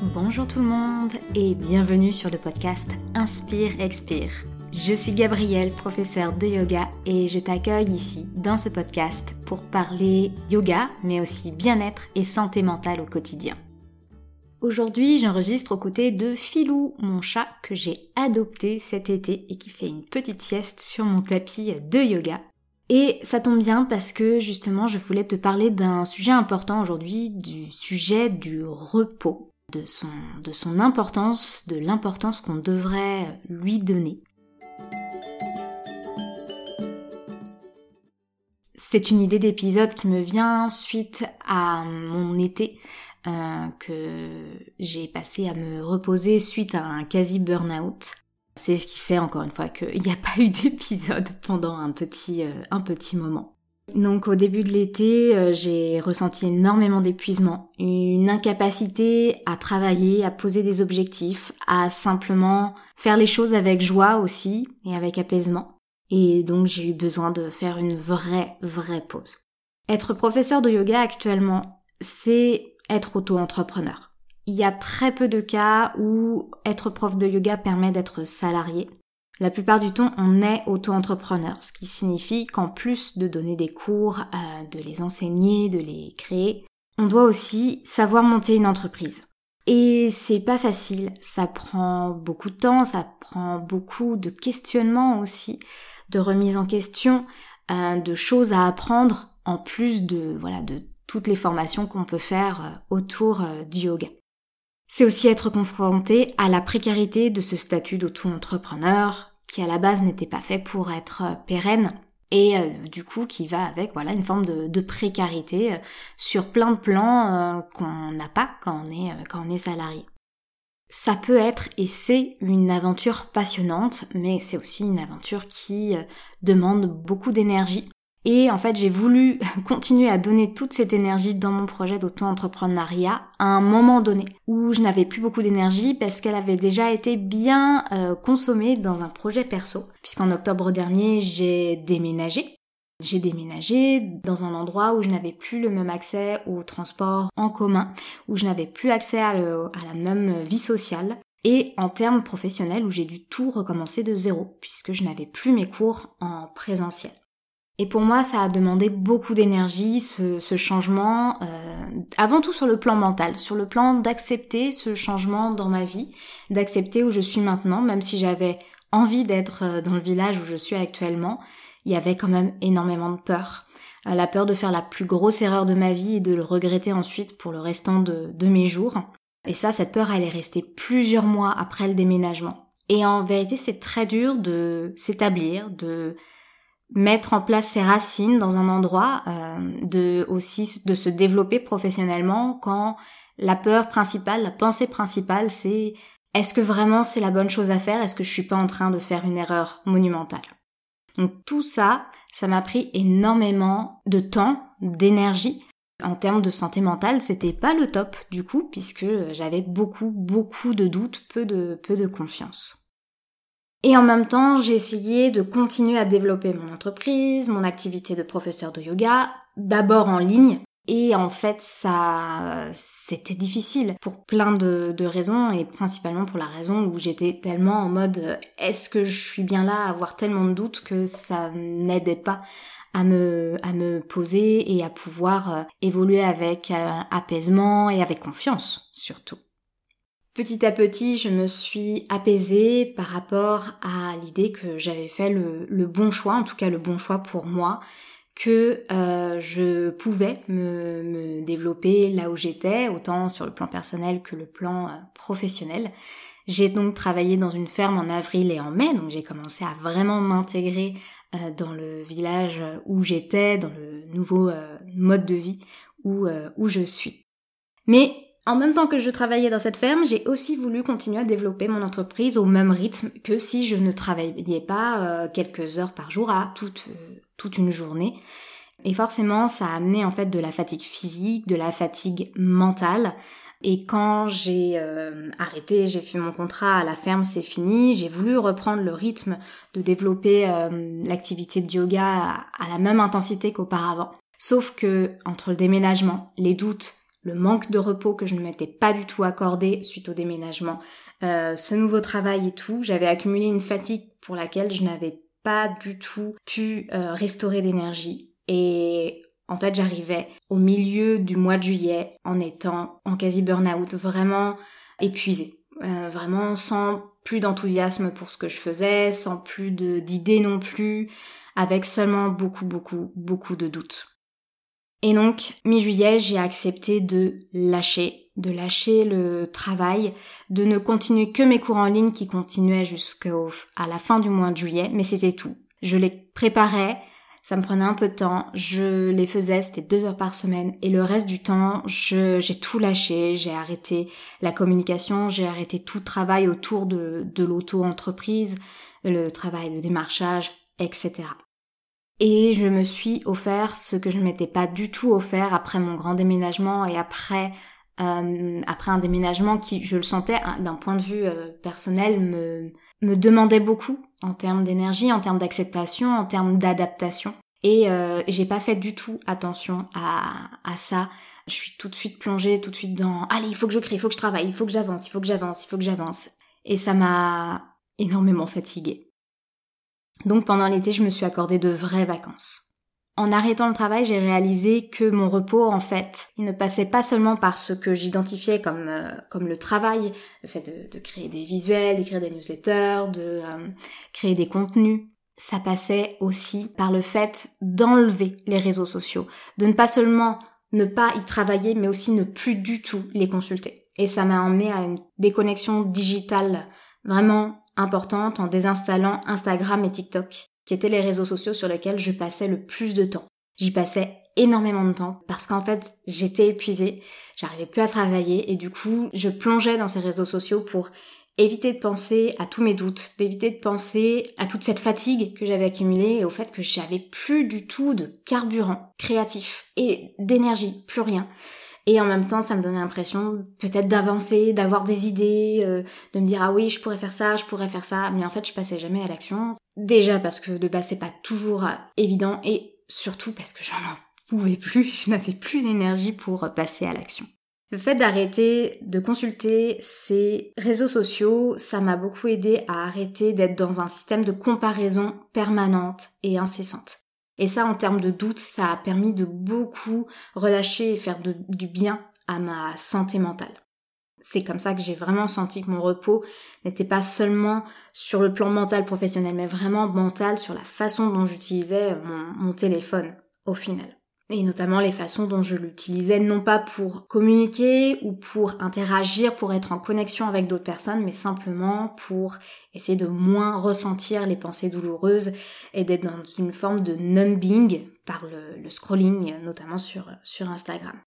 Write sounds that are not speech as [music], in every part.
Bonjour tout le monde et bienvenue sur le podcast Inspire Expire. Je suis Gabrielle, professeure de yoga et je t'accueille ici dans ce podcast pour parler yoga mais aussi bien-être et santé mentale au quotidien. Aujourd'hui, j'enregistre aux côtés de Filou, mon chat que j'ai adopté cet été et qui fait une petite sieste sur mon tapis de yoga. Et ça tombe bien parce que justement, je voulais te parler d'un sujet important aujourd'hui, du sujet du repos de son, de son importance, de l'importance qu'on devrait lui donner. C'est une idée d'épisode qui me vient suite à mon été euh, que j'ai passé à me reposer suite à un quasi burn-out. C'est ce qui fait encore une fois qu'il n'y a pas eu d'épisode pendant un petit, euh, un petit moment. Donc au début de l'été, euh, j'ai ressenti énormément d'épuisement, une incapacité à travailler, à poser des objectifs, à simplement faire les choses avec joie aussi et avec apaisement. Et donc j'ai eu besoin de faire une vraie, vraie pause. Être professeur de yoga actuellement, c'est être auto-entrepreneur. Il y a très peu de cas où être prof de yoga permet d'être salarié. La plupart du temps, on est auto-entrepreneur, ce qui signifie qu'en plus de donner des cours, euh, de les enseigner, de les créer, on doit aussi savoir monter une entreprise. Et c'est pas facile, ça prend beaucoup de temps, ça prend beaucoup de questionnement aussi, de remise en question, euh, de choses à apprendre en plus de voilà de toutes les formations qu'on peut faire euh, autour du yoga. C'est aussi être confronté à la précarité de ce statut d'auto-entrepreneur qui à la base n'était pas fait pour être euh, pérenne et euh, du coup qui va avec voilà une forme de, précarité euh, sur plein de plans qu'on n'a pas quand on est quand on est salarié. Ça peut être et c'est une aventure passionnante, mais c'est aussi une aventure qui demande beaucoup d'énergie et en fait, j'ai voulu [laughs] continuer à donner toute cette énergie dans mon projet d'auto-entrepreneuriat à un moment donné où je n'avais plus beaucoup d'énergie parce qu'elle avait déjà été bien euh, consommée dans un projet perso. Puisqu'en octobre dernier, j'ai déménagé. J'ai déménagé dans un endroit où je n'avais plus le même accès au transport en commun, où je n'avais plus accès à, à la même vie sociale, et en termes professionnels où j'ai dû tout recommencer de zéro, puisque je n'avais plus mes cours en présentiel. Et pour moi, ça a demandé beaucoup d'énergie, ce, changement, euh, avant tout sur le plan mental, sur le plan d'accepter ce changement dans ma vie, d'accepter où je suis maintenant, même si j'avais envie d'être euh, dans le village où je suis actuellement, il y avait quand même énormément de peur. Euh, la peur de faire la plus grosse erreur de ma vie et de le regretter ensuite pour le restant de, de mes jours. Et ça, cette peur, elle est restée plusieurs mois après le déménagement. Et en vérité, c'est très dur de s'établir, de mettre en place ses racines dans un endroit, euh, de aussi de se développer professionnellement quand la peur principale, la pensée principale, c'est est-ce que vraiment c'est la bonne chose à faire? Est-ce que je suis pas en train de faire une erreur monumentale? Donc tout ça, ça m'a pris énormément de temps, d'énergie. En termes de santé mentale, c'était pas le top du coup, puisque j'avais beaucoup, beaucoup de doutes, peu de, peu de confiance. Et en même temps, j'ai essayé de continuer à développer mon entreprise, mon activité de professeur de yoga, d'abord en ligne. Et en fait, ça, c'était difficile pour plein de, raisons et principalement pour la raison où j'étais tellement en mode est-ce que je suis bien là à avoir tellement de doutes que ça n'aidait pas à me, à me poser et à pouvoir euh, évoluer avec euh, apaisement et avec confiance surtout. Petit à petit, je me suis apaisée par rapport à l'idée que j'avais fait le, bon choix, en tout cas le bon choix pour moi, que euh, je pouvais me, développer là où j'étais, autant sur le plan personnel que le plan euh, professionnel. J'ai donc travaillé dans une ferme en avril et en mai, donc j'ai commencé à vraiment m'intégrer euh, dans le village où j'étais, dans le nouveau mode de vie où, où je suis. Mais en même temps que je travaillais dans cette ferme, j'ai aussi voulu continuer à développer mon entreprise au même rythme que si je ne travaillais pas euh, quelques heures par jour à toute, euh, toute une journée. Et forcément, ça a amené en fait de la fatigue physique, de la fatigue mentale. Et quand j'ai euh, arrêté, j'ai fait mon contrat à la ferme, c'est fini, j'ai voulu reprendre le rythme de développer l'activité de yoga à, à la même intensité qu'auparavant. Sauf que entre le déménagement, les doutes, le manque de repos que je ne m'étais pas du tout accordé suite au déménagement, euh, ce nouveau travail et tout, j'avais accumulé une fatigue pour laquelle je n'avais pas du tout pu euh, restaurer d'énergie. Et en fait, j'arrivais au milieu du mois de juillet en étant en quasi burn-out, vraiment épuisée, euh, vraiment sans plus d'enthousiasme pour ce que je faisais, sans plus d'idées non plus, avec seulement beaucoup, beaucoup, beaucoup de doutes. Et donc, mi-juillet, j'ai accepté de lâcher, de lâcher le travail, de ne continuer que mes cours en ligne qui continuaient jusqu'à la fin du mois de juillet, mais c'était tout. Je les préparais, ça me prenait un peu de temps, je les faisais, c'était deux heures par semaine, et le reste du temps, j'ai tout lâché, j'ai arrêté la communication, j'ai arrêté tout travail autour de, de l'auto-entreprise, le travail de démarchage, etc. Et je me suis offert ce que je ne m'étais pas du tout offert après mon grand déménagement et après euh, après un déménagement qui, je le sentais hein, d'un point de vue euh, personnel, me, me demandait beaucoup en termes d'énergie, en termes d'acceptation, en termes d'adaptation. Et euh, j'ai pas fait du tout attention à, à ça. Je suis tout de suite plongée, tout de suite dans allez, il faut que je crée, il faut que je travaille, il faut que j'avance, il faut que j'avance, il faut que j'avance. Et ça m'a énormément fatiguée. Donc pendant l'été, je me suis accordé de vraies vacances. En arrêtant le travail, j'ai réalisé que mon repos, en fait, il ne passait pas seulement par ce que j'identifiais comme euh, comme le travail, le fait de, créer des visuels, d'écrire des newsletters, de euh, créer des contenus. Ça passait aussi par le fait d'enlever les réseaux sociaux, de ne pas seulement ne pas y travailler, mais aussi ne plus du tout les consulter. Et ça m'a emmené à une déconnexion digitale vraiment importante en désinstallant Instagram et TikTok, qui étaient les réseaux sociaux sur lesquels je passais le plus de temps. J'y passais énormément de temps parce qu'en fait j'étais épuisée, j'arrivais plus à travailler et du coup je plongeais dans ces réseaux sociaux pour éviter de penser à tous mes doutes, d'éviter de penser à toute cette fatigue que j'avais accumulée et au fait que j'avais plus du tout de carburant créatif et d'énergie, plus rien. Et en même temps, ça me donnait l'impression peut-être d'avancer, d'avoir des idées, euh, de me dire ah oui, je pourrais faire ça, je pourrais faire ça, mais en fait, je passais jamais à l'action. Déjà parce que de base, c'est pas toujours évident et surtout parce que j'en pouvais plus, [laughs] je n'avais plus d'énergie pour passer à l'action. Le fait d'arrêter de consulter ces réseaux sociaux, ça m'a beaucoup aidé à arrêter d'être dans un système de comparaison permanente et incessante. Et ça, en termes de doute, ça a permis de beaucoup relâcher et faire du bien à ma santé mentale. C'est comme ça que j'ai vraiment senti que mon repos n'était pas seulement sur le plan mental professionnel, mais vraiment mental sur la façon dont j'utilisais mon téléphone au final et notamment les façons dont je l'utilisais, non pas pour communiquer ou pour interagir, pour être en connexion avec d'autres personnes, mais simplement pour essayer de moins ressentir les pensées douloureuses et d'être dans une forme de numbing par le, scrolling, notamment sur, sur Instagram.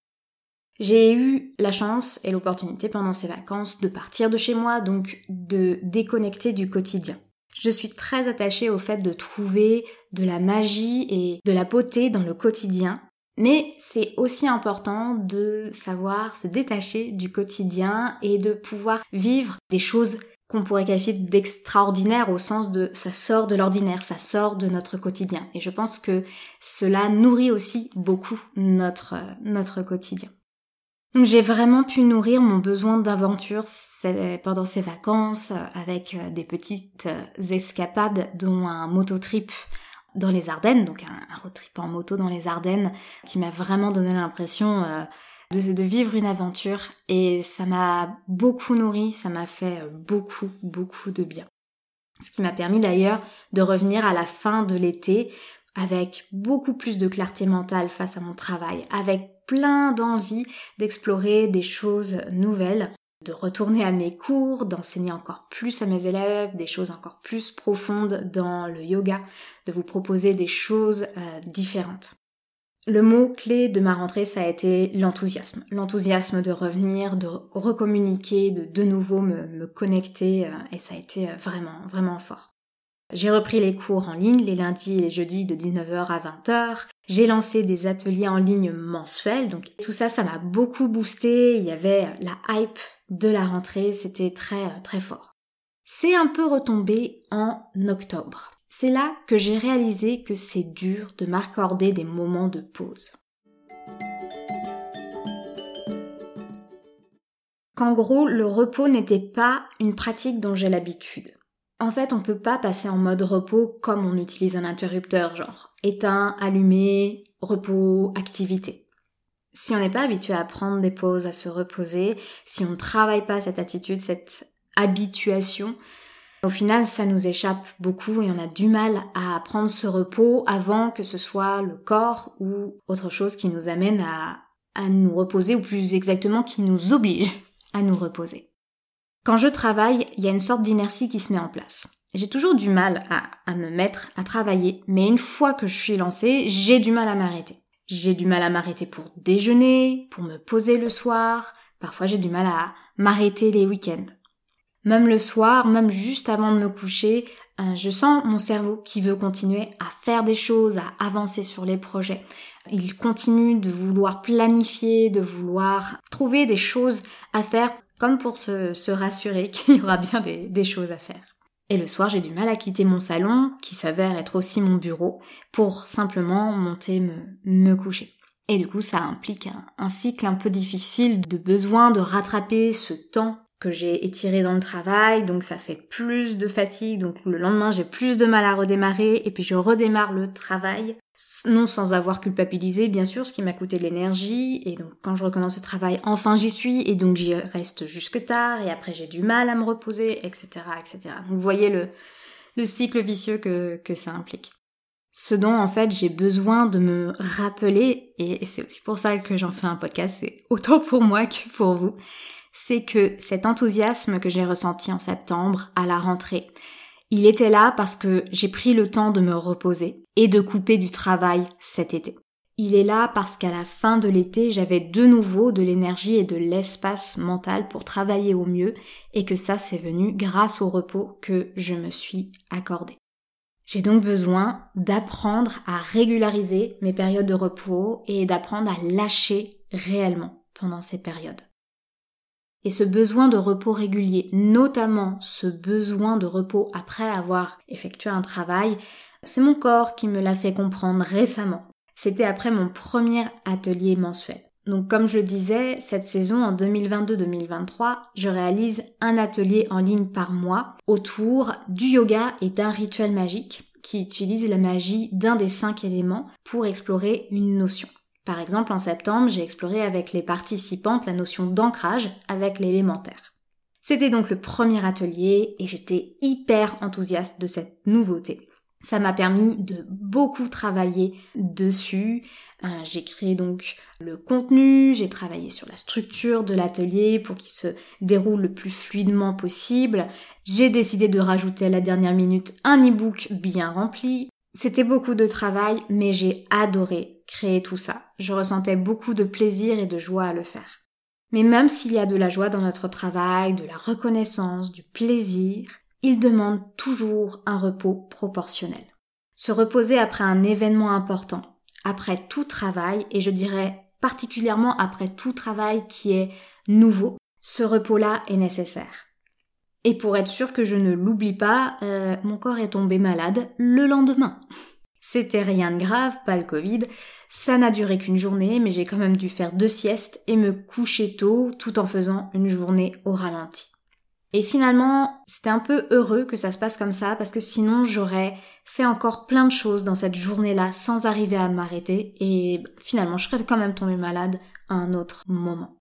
J'ai eu la chance et l'opportunité pendant ces vacances de partir de chez moi, donc de déconnecter du quotidien. Je suis très attachée au fait de trouver de la magie et de la beauté dans le quotidien mais c'est aussi important de savoir se détacher du quotidien et de pouvoir vivre des choses qu'on pourrait qualifier d'extraordinaire au sens de ça sort de l'ordinaire, ça sort de notre quotidien. Et je pense que cela nourrit aussi beaucoup notre, notre quotidien. Donc j'ai vraiment pu nourrir mon besoin d'aventure pendant ces vacances avec des petites escapades dont un mototrip dans les Ardennes, donc un, road trip en moto dans les Ardennes, qui m'a vraiment donné l'impression euh, de, de, vivre une aventure et ça m'a beaucoup nourri, ça m'a fait euh, beaucoup, beaucoup de bien. Ce qui m'a permis d'ailleurs de revenir à la fin de l'été avec beaucoup plus de clarté mentale face à mon travail, avec plein d'envie d'explorer des choses nouvelles de retourner à mes cours, d'enseigner encore plus à mes élèves, des choses encore plus profondes dans le yoga, de vous proposer des choses euh, différentes. Le mot clé de ma rentrée, ça a été l'enthousiasme. L'enthousiasme de revenir, de recommuniquer, de de nouveau me, connecter, euh, et ça a été euh, vraiment, vraiment fort. J'ai repris les cours en ligne les lundis et les jeudis de 19h à 20h. J'ai lancé des ateliers en ligne mensuels, donc tout ça, ça m'a beaucoup boosté. Il y avait la hype de la rentrée, c'était très très fort. C'est un peu retombé en octobre. C'est là que j'ai réalisé que c'est dur de m'accorder des moments de pause. qu'en gros, le repos n'était pas une pratique dont j'ai l'habitude. En fait, on peut pas passer en mode repos comme on utilise un interrupteur, genre éteint, allumé, repos, activité. Si on n'est pas habitué à prendre des pauses, à se reposer, si on ne travaille pas cette attitude, cette habituation, au final, ça nous échappe beaucoup et on a du mal à prendre ce repos avant que ce soit le corps ou autre chose qui nous amène à, à nous reposer ou plus exactement qui nous oblige à nous reposer. Quand je travaille, il y a une sorte d'inertie qui se met en place. J'ai toujours du mal à, me mettre à travailler, mais une fois que je suis lancée, j'ai du mal à m'arrêter. J'ai du mal à m'arrêter pour déjeuner, pour me poser le soir, parfois j'ai du mal à m'arrêter les week-ends. Même le soir, même juste avant de me coucher, euh, je sens mon cerveau qui veut continuer à faire des choses, à avancer sur les projets. Il continue de vouloir planifier, de vouloir trouver des choses à faire comme pour se, rassurer [laughs] qu'il y aura bien des, choses à faire. Et le soir, j'ai du mal à quitter mon salon, qui s'avère être aussi mon bureau, pour simplement monter me, coucher. Et du coup, ça implique un, cycle un peu difficile de besoin de rattraper ce temps que j'ai étiré dans le travail, donc ça fait plus de fatigue, donc le lendemain j'ai plus de mal à redémarrer, et puis je redémarre le travail non sans avoir culpabilisé bien sûr, ce qui m'a coûté de l'énergie, et donc quand je recommence le travail, enfin j'y suis, et donc j'y reste jusque tard, et après j'ai du mal à me reposer, etc., etc. Donc vous voyez le, le cycle vicieux que, que ça implique. Ce dont en fait j'ai besoin de me rappeler, et c'est aussi pour ça que j'en fais un podcast, c'est autant pour moi que pour vous, c'est que cet enthousiasme que j'ai ressenti en septembre à la rentrée, il était là parce que j'ai pris le temps de me reposer et de couper du travail cet été. Il est là parce qu'à la fin de l'été, j'avais de nouveau de l'énergie et de l'espace mental pour travailler au mieux et que ça c'est venu grâce au repos que je me suis accordé. J'ai donc besoin d'apprendre à régulariser mes périodes de repos et d'apprendre à lâcher réellement pendant ces périodes. Et ce besoin de repos régulier, notamment ce besoin de repos après avoir effectué un travail, c'est mon corps qui me l'a fait comprendre récemment. C'était après mon premier atelier mensuel. Donc comme je le disais, cette saison en 2022-2023, je réalise un atelier en ligne par mois autour du yoga et d'un rituel magique qui utilise la magie d'un des cinq éléments pour explorer une notion. Par exemple, en septembre, j'ai exploré avec les participantes la notion d'ancrage avec l'élémentaire. C'était donc le premier atelier et j'étais hyper enthousiaste de cette nouveauté. Ça m'a permis de beaucoup travailler dessus. Euh, j'ai créé donc le contenu, j'ai travaillé sur la structure de l'atelier pour qu'il se déroule le plus fluidement possible. J'ai décidé de rajouter à la dernière minute un e-book bien rempli. C'était beaucoup de travail, mais j'ai adoré créer tout ça. Je ressentais beaucoup de plaisir et de joie à le faire. Mais même s'il y a de la joie dans notre travail, de la reconnaissance, du plaisir, il demande toujours un repos proportionnel. Se reposer après un événement important, après tout travail, et je dirais particulièrement après tout travail qui est nouveau, ce repos-là est nécessaire. Et pour être sûr que je ne l'oublie pas, euh, mon corps est tombé malade le lendemain. [laughs] C'était rien de grave, pas le Covid. Ça n'a duré qu'une journée, mais j'ai quand même dû faire deux siestes et me coucher tôt tout en faisant une journée au ralenti. Et finalement, c'était un peu heureux que ça se passe comme ça parce que sinon j'aurais fait encore plein de choses dans cette journée-là sans arriver à m'arrêter et finalement je serais quand même tombée malade à un autre moment.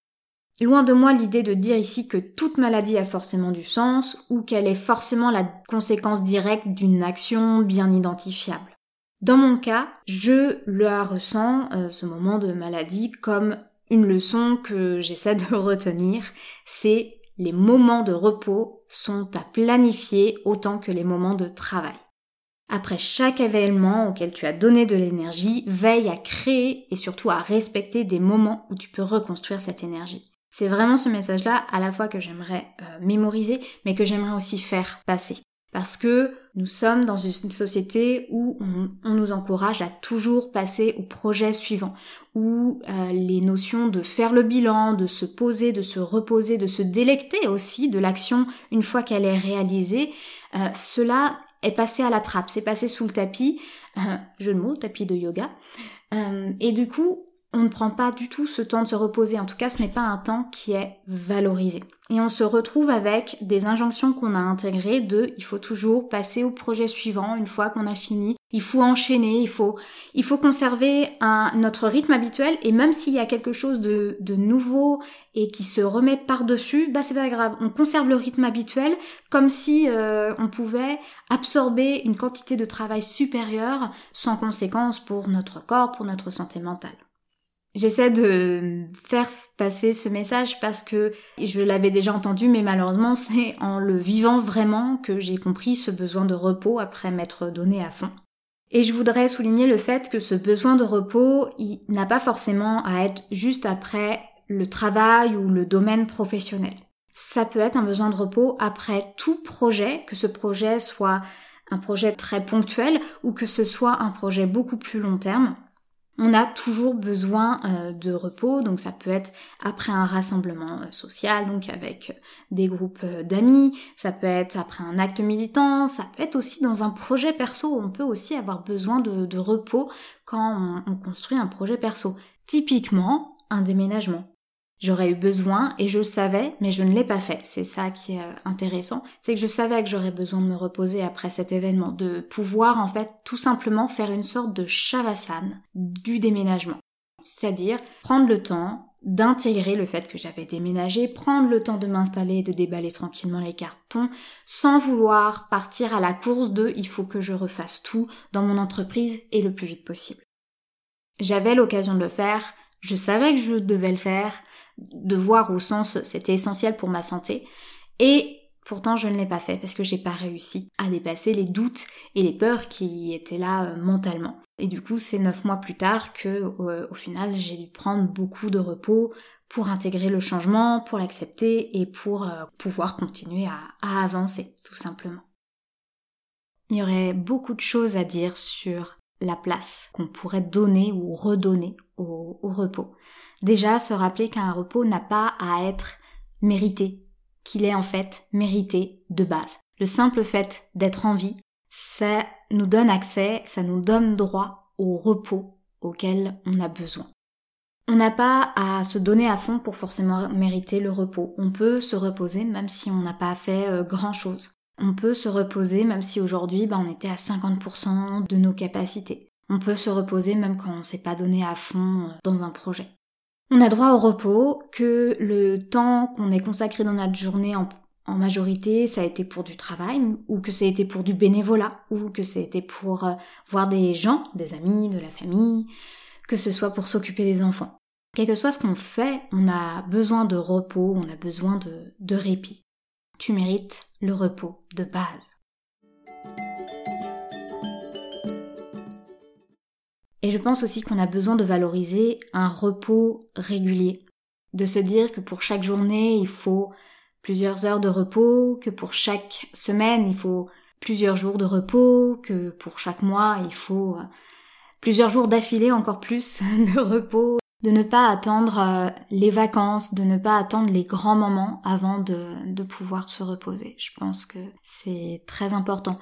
Loin de moi l'idée de dire ici que toute maladie a forcément du sens ou qu'elle est forcément la conséquence directe d'une action bien identifiable. Dans mon cas, je le ressens, euh, ce moment de maladie, comme une leçon que j'essaie de [laughs] retenir, c'est les moments de repos sont à planifier autant que les moments de travail. Après chaque événement auquel tu as donné de l'énergie, veille à créer et surtout à respecter des moments où tu peux reconstruire cette énergie. C'est vraiment ce message-là à la fois que j'aimerais euh, mémoriser, mais que j'aimerais aussi faire passer. Parce que nous sommes dans une société où on, nous encourage à toujours passer au projet suivant, où euh, les notions de faire le bilan, de se poser, de se reposer, de se délecter aussi de l'action une fois qu'elle est réalisée, euh, cela est passé à la trappe, c'est passé sous le tapis, [laughs] je le mot, tapis de yoga. et du coup, on ne prend pas du tout ce temps de se reposer. En tout cas, ce n'est pas un temps qui est valorisé. Et on se retrouve avec des injonctions qu'on a intégrées de il faut toujours passer au projet suivant une fois qu'on a fini. Il faut enchaîner, il faut, il faut conserver un, notre rythme habituel et même s'il y a quelque chose de, de nouveau et qui se remet par-dessus, bah c'est pas grave. On conserve le rythme habituel comme si euh, on pouvait absorber une quantité de travail supérieure sans conséquence pour notre corps, pour notre santé mentale. J'essaie de faire passer ce message parce que je l'avais déjà entendu, mais malheureusement [laughs] c'est en le vivant vraiment que j'ai compris ce besoin de repos après m'être donné à fond. Et je voudrais souligner le fait que ce besoin de repos, n'a pas forcément à être juste après le travail ou le domaine professionnel. Ça peut être un besoin de repos après tout projet, que ce projet soit un projet très ponctuel ou que ce soit un projet beaucoup plus long terme on a toujours besoin euh, de repos, donc ça peut être après un rassemblement euh, social, donc avec euh, des groupes d'amis, ça peut être après un acte militant, ça peut être aussi dans un projet perso, on peut aussi avoir besoin de, repos quand on construit un projet perso. Typiquement, un déménagement. J'aurais eu besoin et je savais, mais je ne l'ai pas fait. C'est ça qui est euh, intéressant. C'est que je savais que j'aurais besoin de me reposer après cet événement, de pouvoir en fait tout simplement faire une sorte de shavasana du déménagement. C'est-à-dire prendre le temps d'intégrer le fait que j'avais déménagé, prendre le temps de m'installer, de déballer tranquillement les cartons, sans vouloir partir à la course de il faut que je refasse tout dans mon entreprise et le plus vite possible. J'avais l'occasion de le faire, je savais que je devais le faire, de voir au sens c'était essentiel pour ma santé. Et pourtant je ne l'ai pas fait parce que j'ai pas réussi à dépasser les doutes et les peurs qui étaient là euh, mentalement. Et du coup c'est neuf mois plus tard que euh, au final j'ai dû prendre beaucoup de repos pour intégrer le changement, pour l'accepter et pour euh, pouvoir continuer à, avancer tout simplement. Il y aurait beaucoup de choses à dire sur la place qu'on pourrait donner ou redonner au repos. Déjà, se rappeler qu'un repos n'a pas à être mérité, qu'il est en fait mérité de base. Le simple fait d'être en vie, ça nous donne accès, ça nous donne droit au repos auquel on a besoin. On n'a pas à se donner à fond pour forcément mériter le repos. On peut se reposer même si on n'a pas fait euh, grand chose. On peut se reposer même si aujourd'hui bah, on était à 50% de nos capacités. On peut se reposer même quand on s'est pas donné à fond euh, dans un projet. On a droit au repos, que le temps qu'on ait consacré dans notre journée en, majorité, ça a été pour du travail, ou que ça a été pour du bénévolat, ou que ça a été pour euh, voir des gens, des amis, de la famille, que ce soit pour s'occuper des enfants. Quel que soit ce qu'on fait, on a besoin de repos, on a besoin de répit. Tu mérites le repos de base. Et je pense aussi qu'on a besoin de valoriser un repos régulier. De se dire que pour chaque journée, il faut plusieurs heures de repos, que pour chaque semaine, il faut plusieurs jours de repos, que pour chaque mois, il faut euh, plusieurs jours d'affilée encore plus [laughs] de repos, de ne pas attendre euh, les vacances, de ne pas attendre les grands moments avant de, de pouvoir se reposer. Je pense que c'est très important.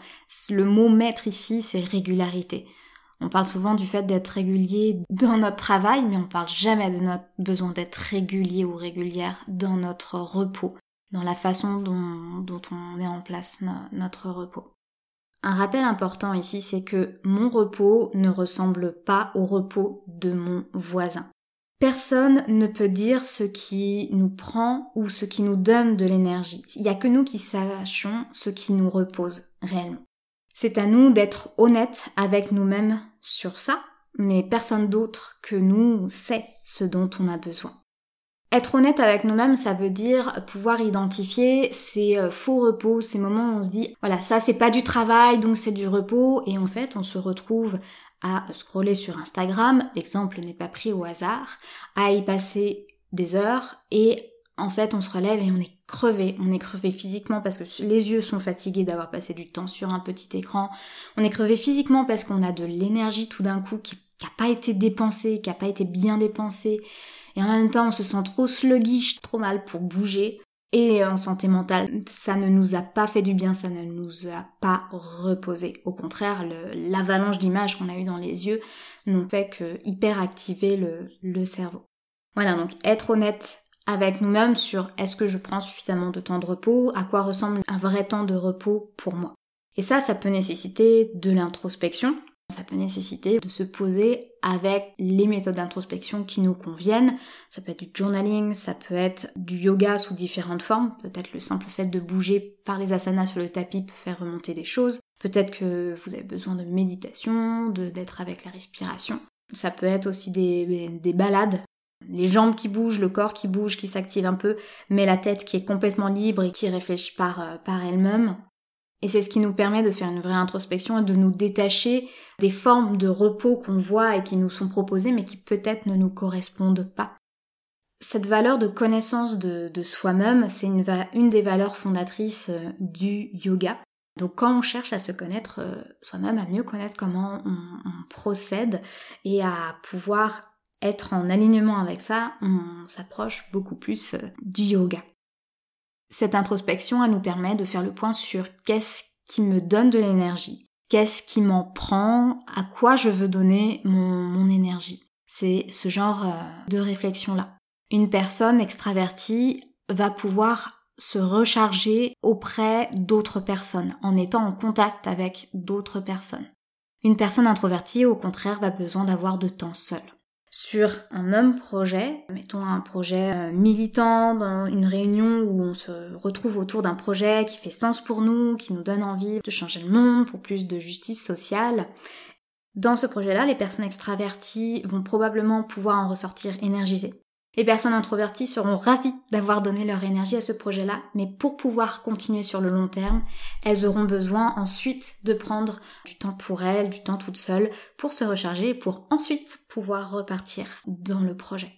Le mot maître ici, c'est régularité. On parle souvent du fait d'être régulier dans notre travail, mais on parle jamais de notre besoin d'être régulier ou régulière dans notre repos, dans la façon dont, on met en place notre repos. Un rappel important ici, c'est que mon repos ne ressemble pas au repos de mon voisin. Personne ne peut dire ce qui nous prend ou ce qui nous donne de l'énergie. Il n'y a que nous qui sachons ce qui nous repose réellement. C'est à nous d'être honnêtes avec nous-mêmes sur ça, mais personne d'autre que nous sait ce dont on a besoin. Être honnête avec nous-mêmes, ça veut dire pouvoir identifier ces euh, faux repos, ces moments où on se dit, voilà, ça c'est pas du travail, donc c'est du repos, et en fait on se retrouve à scroller sur Instagram, l'exemple n'est pas pris au hasard, à y passer des heures, et en fait on se relève et on est crevé, on est crevé physiquement parce que les yeux sont fatigués d'avoir passé du temps sur un petit écran, on est crevé physiquement parce qu'on a de l'énergie tout d'un coup qui n'a pas été dépensée, qui n'a pas été bien dépensée, et en même temps on se sent trop sluggish, trop mal pour bouger. et en santé mentale, ça ne nous a pas fait du bien, ça ne nous a pas reposé. Au contraire, l'avalanche d'images qu'on a eu dans les yeux n'ont fait que hyperactiver le cerveau. Voilà, donc être honnête avec nous-mêmes sur est-ce que je prends suffisamment de temps de repos, à quoi ressemble un vrai temps de repos pour moi. Et ça, ça peut nécessiter de l'introspection, ça peut nécessiter de se poser avec les méthodes d'introspection qui nous conviennent. Ça peut être du journaling, ça peut être du yoga sous différentes formes. Peut-être le simple fait de bouger par les asanas sur le tapis peut faire remonter des choses. Peut-être que vous avez besoin de méditation, d'être avec la respiration. Ça peut être aussi des, des balades les jambes qui bougent, le corps qui bouge, qui s'active un peu, mais la tête qui est complètement libre et qui réfléchit par, euh, par elle-même. Et c'est ce qui nous permet de faire une vraie introspection et de nous détacher des formes de repos qu'on voit et qui nous sont proposées mais qui peut-être ne nous correspondent pas. Cette valeur de connaissance de, soi-même, c'est une, des valeurs fondatrices euh, du yoga. Donc quand on cherche à se connaître euh, soi-même, à mieux connaître comment on procède et à pouvoir être en alignement avec ça, on s'approche beaucoup plus euh, du yoga. Cette introspection, elle nous permet de faire le point sur qu'est-ce qui me donne de l'énergie, qu'est-ce qui m'en prend, à quoi je veux donner mon, énergie. C'est ce genre euh, de réflexion-là. Une personne extravertie va pouvoir se recharger auprès d'autres personnes, en étant en contact avec d'autres personnes. Une personne introvertie, au contraire, va besoin d'avoir de temps seul sur un même projet, mettons un projet euh, militant dans une réunion où on se retrouve autour d'un projet qui fait sens pour nous, qui nous donne envie de changer le monde pour plus de justice sociale. Dans ce projet-là, les personnes extraverties vont probablement pouvoir en ressortir énergisées. Les personnes introverties seront ravies d'avoir donné leur énergie à ce projet-là, mais pour pouvoir continuer sur le long terme, elles auront besoin ensuite de prendre du temps pour elles, du temps toutes seules, pour se recharger et pour ensuite pouvoir repartir dans le projet.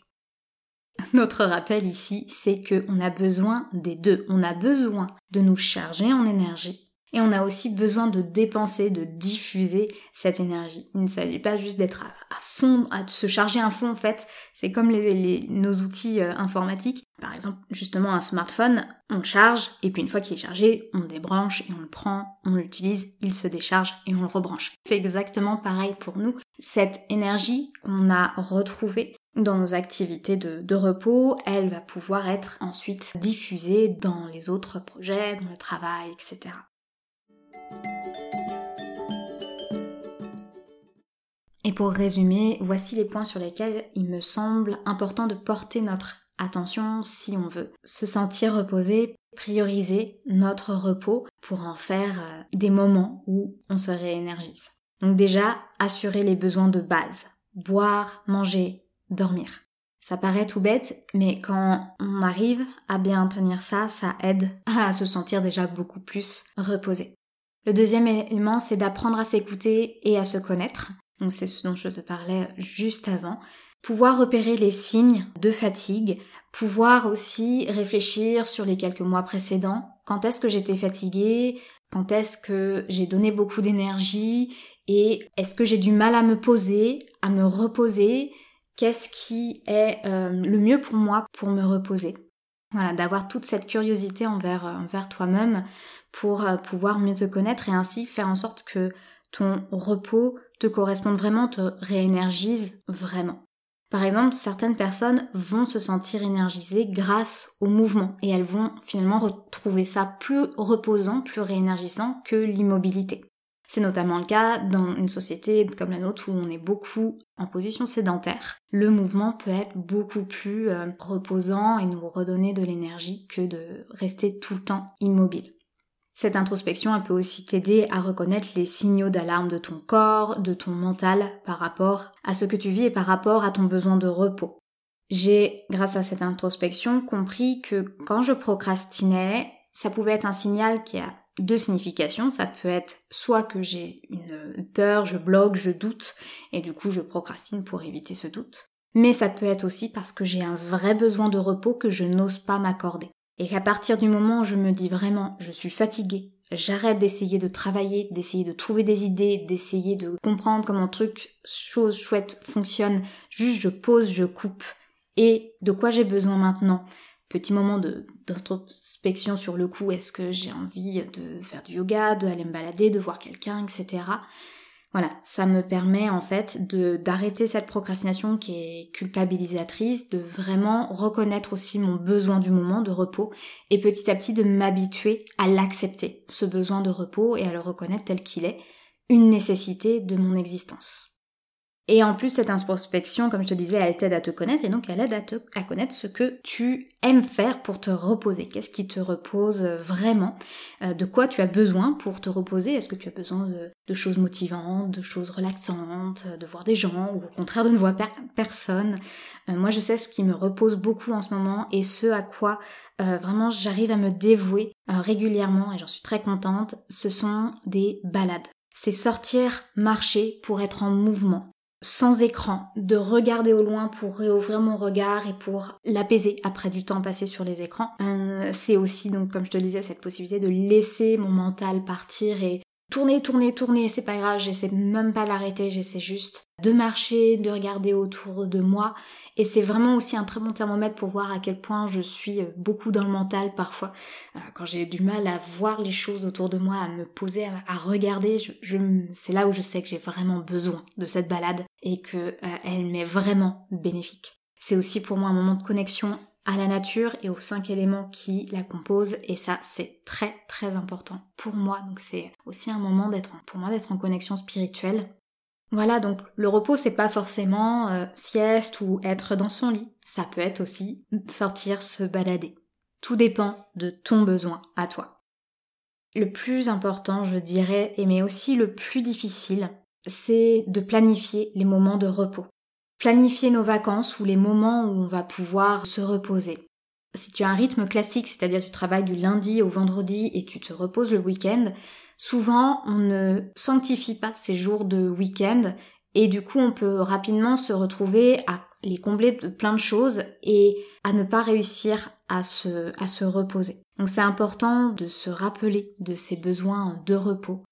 Notre rappel ici, c'est qu'on a besoin des deux. On a besoin de nous charger en énergie et on a aussi besoin de dépenser, de diffuser cette énergie. Il ne s'agit pas juste d'être à, fond, à se charger un fond en fait. C'est comme nos outils euh, informatiques. Par exemple, justement un smartphone, on charge et puis une fois qu'il est chargé, on débranche et on le prend, on l'utilise, il se décharge et on le rebranche. C'est exactement pareil pour nous. Cette énergie qu'on a retrouvée dans nos activités de, repos, elle va pouvoir être ensuite diffusée dans les autres projets, dans le travail, etc. Et pour résumer, voici les points sur lesquels il me semble important de porter notre attention si on veut se sentir reposé, prioriser notre repos pour en faire euh, des moments où on se réénergise. Donc déjà, assurer les besoins de base. Boire, manger, dormir. Ça paraît tout bête, mais quand on arrive à bien tenir ça, ça aide à se sentir déjà beaucoup plus reposé. Le deuxième élément, c'est d'apprendre à s'écouter et à se connaître. Donc c'est ce dont je te parlais juste avant. Pouvoir repérer les signes de fatigue, pouvoir aussi réfléchir sur les quelques mois précédents. Quand est-ce que j'étais fatiguée? Quand est-ce que j'ai donné beaucoup d'énergie? Et est-ce que j'ai du mal à me poser, à me reposer? Qu'est-ce qui est euh, le mieux pour moi pour me reposer? Voilà, d'avoir toute cette curiosité envers, envers toi-même pour euh, pouvoir mieux te connaître et ainsi faire en sorte que ton repos te corresponde vraiment, te réénergise vraiment. Par exemple, certaines personnes vont se sentir énergisées grâce au mouvement et elles vont finalement retrouver ça plus reposant, plus réénergisant que l'immobilité. C'est notamment le cas dans une société comme la nôtre où on est beaucoup en position sédentaire. Le mouvement peut être beaucoup plus euh, reposant et nous redonner de l'énergie que de rester tout le temps immobile. Cette introspection peut aussi t'aider à reconnaître les signaux d'alarme de ton corps, de ton mental par rapport à ce que tu vis et par rapport à ton besoin de repos. J'ai, grâce à cette introspection, compris que quand je procrastinais, ça pouvait être un signal qui a deux significations. Ça peut être soit que j'ai une peur, je bloque, je doute, et du coup je procrastine pour éviter ce doute. Mais ça peut être aussi parce que j'ai un vrai besoin de repos que je n'ose pas m'accorder. Et qu'à partir du moment où je me dis vraiment je suis fatiguée, j'arrête d'essayer de travailler, d'essayer de trouver des idées, d'essayer de comprendre comment truc, chose chouette fonctionne, juste je pose, je coupe. Et de quoi j'ai besoin maintenant? Petit moment d'introspection sur le coup, est-ce que j'ai envie de faire du yoga, d'aller me balader, de voir quelqu'un, etc. Voilà, ça me permet en fait de d'arrêter cette procrastination qui est culpabilisatrice, de vraiment reconnaître aussi mon besoin du moment de repos et petit à petit de m'habituer à l'accepter, ce besoin de repos et à le reconnaître tel qu'il est, une nécessité de mon existence. Et en plus, cette introspection, comme je te disais, elle t'aide à te connaître et donc elle aide à, te, connaître ce que tu aimes faire pour te reposer. Qu'est-ce qui te repose vraiment? Euh, De quoi tu as besoin pour te reposer? Est-ce que tu as besoin de, choses motivantes, de choses relaxantes, de voir des gens ou au contraire de ne voir personne? Euh, Moi, je sais ce qui me repose beaucoup en ce moment et ce à quoi euh, vraiment j'arrive à me dévouer régulièrement et j'en suis très contente, ce sont des balades. C'est sortir, marcher pour être en mouvement, sans écran, de regarder au loin pour réouvrir mon regard et pour l'apaiser après du temps passé sur les écrans. Euh, c'est aussi donc comme je te le disais cette possibilité de laisser mon mental partir et tourner, tourner, tourner, c'est pas grave, j'essaie même pas l'arrêter, j'essaie juste de marcher, de regarder autour de moi. Et c'est vraiment aussi un très bon thermomètre pour voir à quel point je suis euh, beaucoup dans le mental parfois. Euh, quand j'ai du mal à voir les choses autour de moi, à me poser, à, regarder, je, c'est là où je sais que j'ai vraiment besoin de cette balade et que euh, elle m'est vraiment bénéfique. C'est aussi pour moi un moment de connexion à la nature et aux cinq éléments qui la composent. Et ça c'est très très important pour moi. Donc c'est aussi un moment d'être pour moi d'être en connexion spirituelle. Voilà donc le repos c'est pas forcément euh, sieste ou être dans son lit. Ça peut être aussi sortir se balader. Tout dépend de ton besoin à toi. Le plus important je dirais et mais aussi le plus difficile c'est de planifier les moments de repos planifier nos vacances ou les moments où on va pouvoir se reposer. Si tu as un rythme classique, c'est-à-dire tu travailles du lundi au vendredi et tu te reposes le week-end, souvent on ne sanctifie pas ces jours de week-end et du coup on peut rapidement se retrouver à les combler de plein de choses et à ne pas réussir à se, à se reposer. Donc c'est important de se rappeler de ces besoins de repos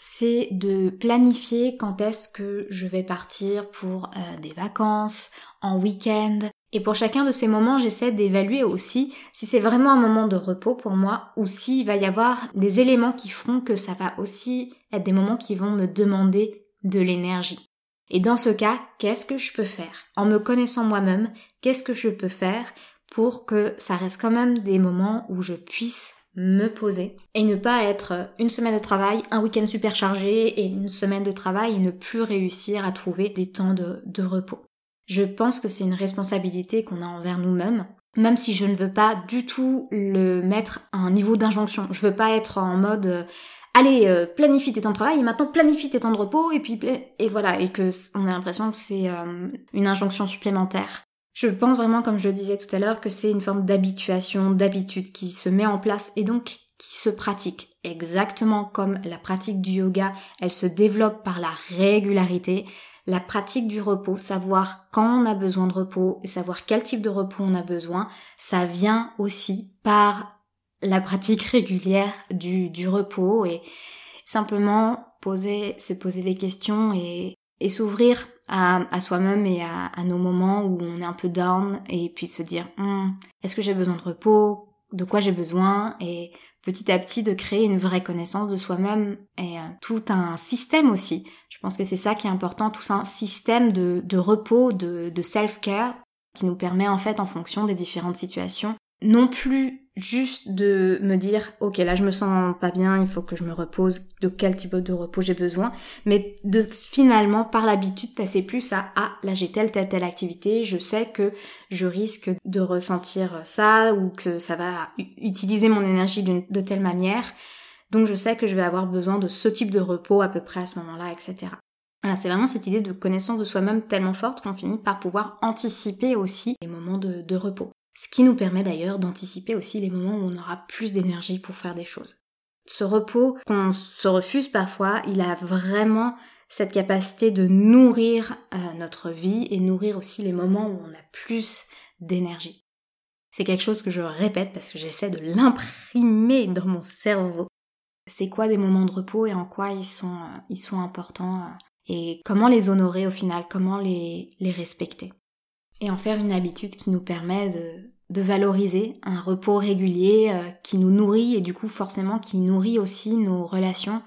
c'est de planifier quand est-ce que je vais partir pour euh, des vacances, en week-end. Et pour chacun de ces moments, j'essaie d'évaluer aussi si c'est vraiment un moment de repos pour moi ou s'il va y avoir des éléments qui feront que ça va aussi être des moments qui vont me demander de l'énergie. Et dans ce cas, qu'est-ce que je peux faire? En me connaissant moi-même, qu'est-ce que je peux faire pour que ça reste quand même des moments où je puisse me poser et ne pas être une semaine de travail, un week-end super chargé et une semaine de travail et ne plus réussir à trouver des temps de, repos. Je pense que c'est une responsabilité qu'on a envers nous-mêmes, même si je ne veux pas du tout le mettre à un niveau d'injonction. Je veux pas être en mode euh, allez euh, planifie tes temps de travail et maintenant planifie tes temps de repos et puis et voilà et que on a l'impression que c'est euh, une injonction supplémentaire. Je pense vraiment, comme je le disais tout à l'heure, que c'est une forme d'habituation, d'habitude qui se met en place et donc qui se pratique. Exactement comme la pratique du yoga, elle se développe par la régularité. La pratique du repos, savoir quand on a besoin de repos et savoir quel type de repos on a besoin, ça vient aussi par la pratique régulière du, repos et simplement poser, se poser des questions et s'ouvrir à, soi-même et à, nos moments où on est un peu down et puis se dire hum, est-ce que j'ai besoin de repos? De quoi j'ai besoin? Et petit à petit de créer une vraie connaissance de soi-même et euh, tout un système aussi. Je pense que c'est ça qui est important, tout un système de, de repos, de, de self-care qui nous permet en fait en fonction des différentes situations non plus juste de me dire ok là je me sens pas bien il faut que je me repose de quel type de repos j'ai besoin. Mais de finalement par l'habitude passer plus à ah là j'ai telle telle telle activité je sais que je risque de ressentir ça ou que ça va utiliser mon énergie de telle manière. Donc je sais que je vais avoir besoin de ce type de repos à peu près à ce moment-là etc voilà, c'est vraiment cette idée de connaissance de soi-même tellement forte qu'on finit par pouvoir anticiper aussi les moments de repos. Ce qui nous permet d'ailleurs d'anticiper aussi les moments où on aura plus d'énergie pour faire des choses. Ce repos qu'on se refuse parfois, il a vraiment cette capacité de nourrir euh, notre vie et nourrir aussi les moments où on a plus d'énergie. C'est quelque chose que je répète parce que j'essaie de l'imprimer dans mon cerveau. C'est quoi des moments de repos et en quoi ils sont, euh, importants euh, et comment les honorer au final, comment les respecter? Et en faire une habitude qui nous permet de, valoriser un repos régulier euh, qui nous nourrit et du coup forcément qui nourrit aussi nos relations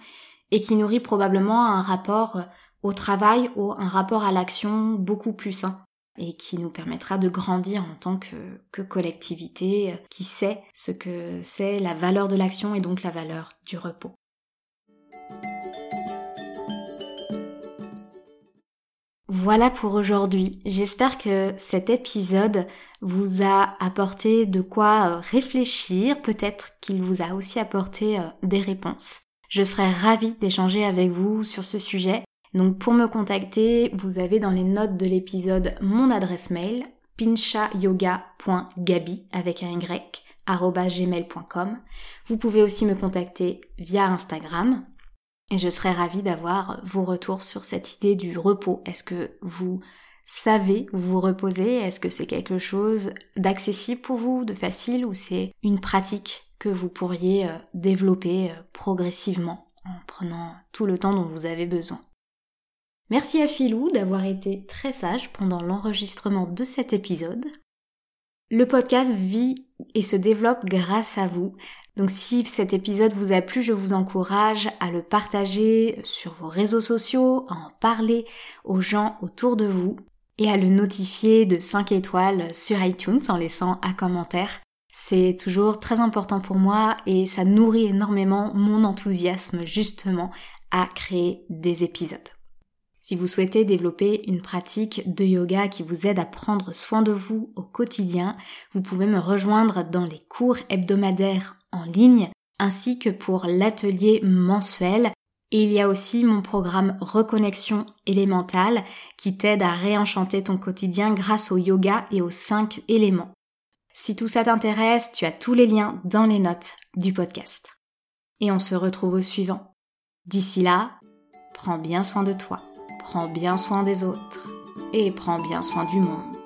et qui nourrit probablement un rapport au travail ou un rapport à l'action beaucoup plus sain et qui nous permettra de grandir en tant que, que collectivité qui sait ce que c'est la valeur de l'action et donc la valeur du repos. Voilà pour aujourd'hui. J'espère que cet épisode vous a apporté de quoi euh, réfléchir, peut-être qu'il vous a aussi apporté euh, des réponses. Je serais ravie d'échanger avec vous sur ce sujet. Donc pour me contacter, vous avez dans les notes de l'épisode mon adresse mail pinchayoga.gabi avec un y gmail.com. Vous pouvez aussi me contacter via Instagram et je serais ravie d'avoir vos retours sur cette idée du repos. Est-ce que vous savez vous reposer? Est-ce que c'est quelque chose d'accessible pour vous, de facile, ou c'est une pratique que vous pourriez euh, développer euh, progressivement en prenant tout le temps dont vous avez besoin? Merci à Philou d'avoir été très sage pendant l'enregistrement de cet épisode. Le podcast vit et se développe grâce à vous. Donc si cet épisode vous a plu, je vous encourage à le partager sur vos réseaux sociaux, à en parler aux gens autour de vous et à le notifier de 5 étoiles sur iTunes en laissant un commentaire. C'est toujours très important pour moi et ça nourrit énormément mon enthousiasme justement à créer des épisodes. Si vous souhaitez développer une pratique de yoga qui vous aide à prendre soin de vous au quotidien, vous pouvez me rejoindre dans les cours hebdomadaires en ligne ainsi que pour l'atelier mensuel. Et il y a aussi mon programme Reconnexion élémentale qui t'aide à réenchanter ton quotidien grâce au yoga et aux 5 éléments. Si tout ça t'intéresse, tu as tous les liens dans les notes du podcast. Et on se retrouve au suivant. D'ici là, prends bien soin de toi prends bien soin des autres et prends bien soin du monde.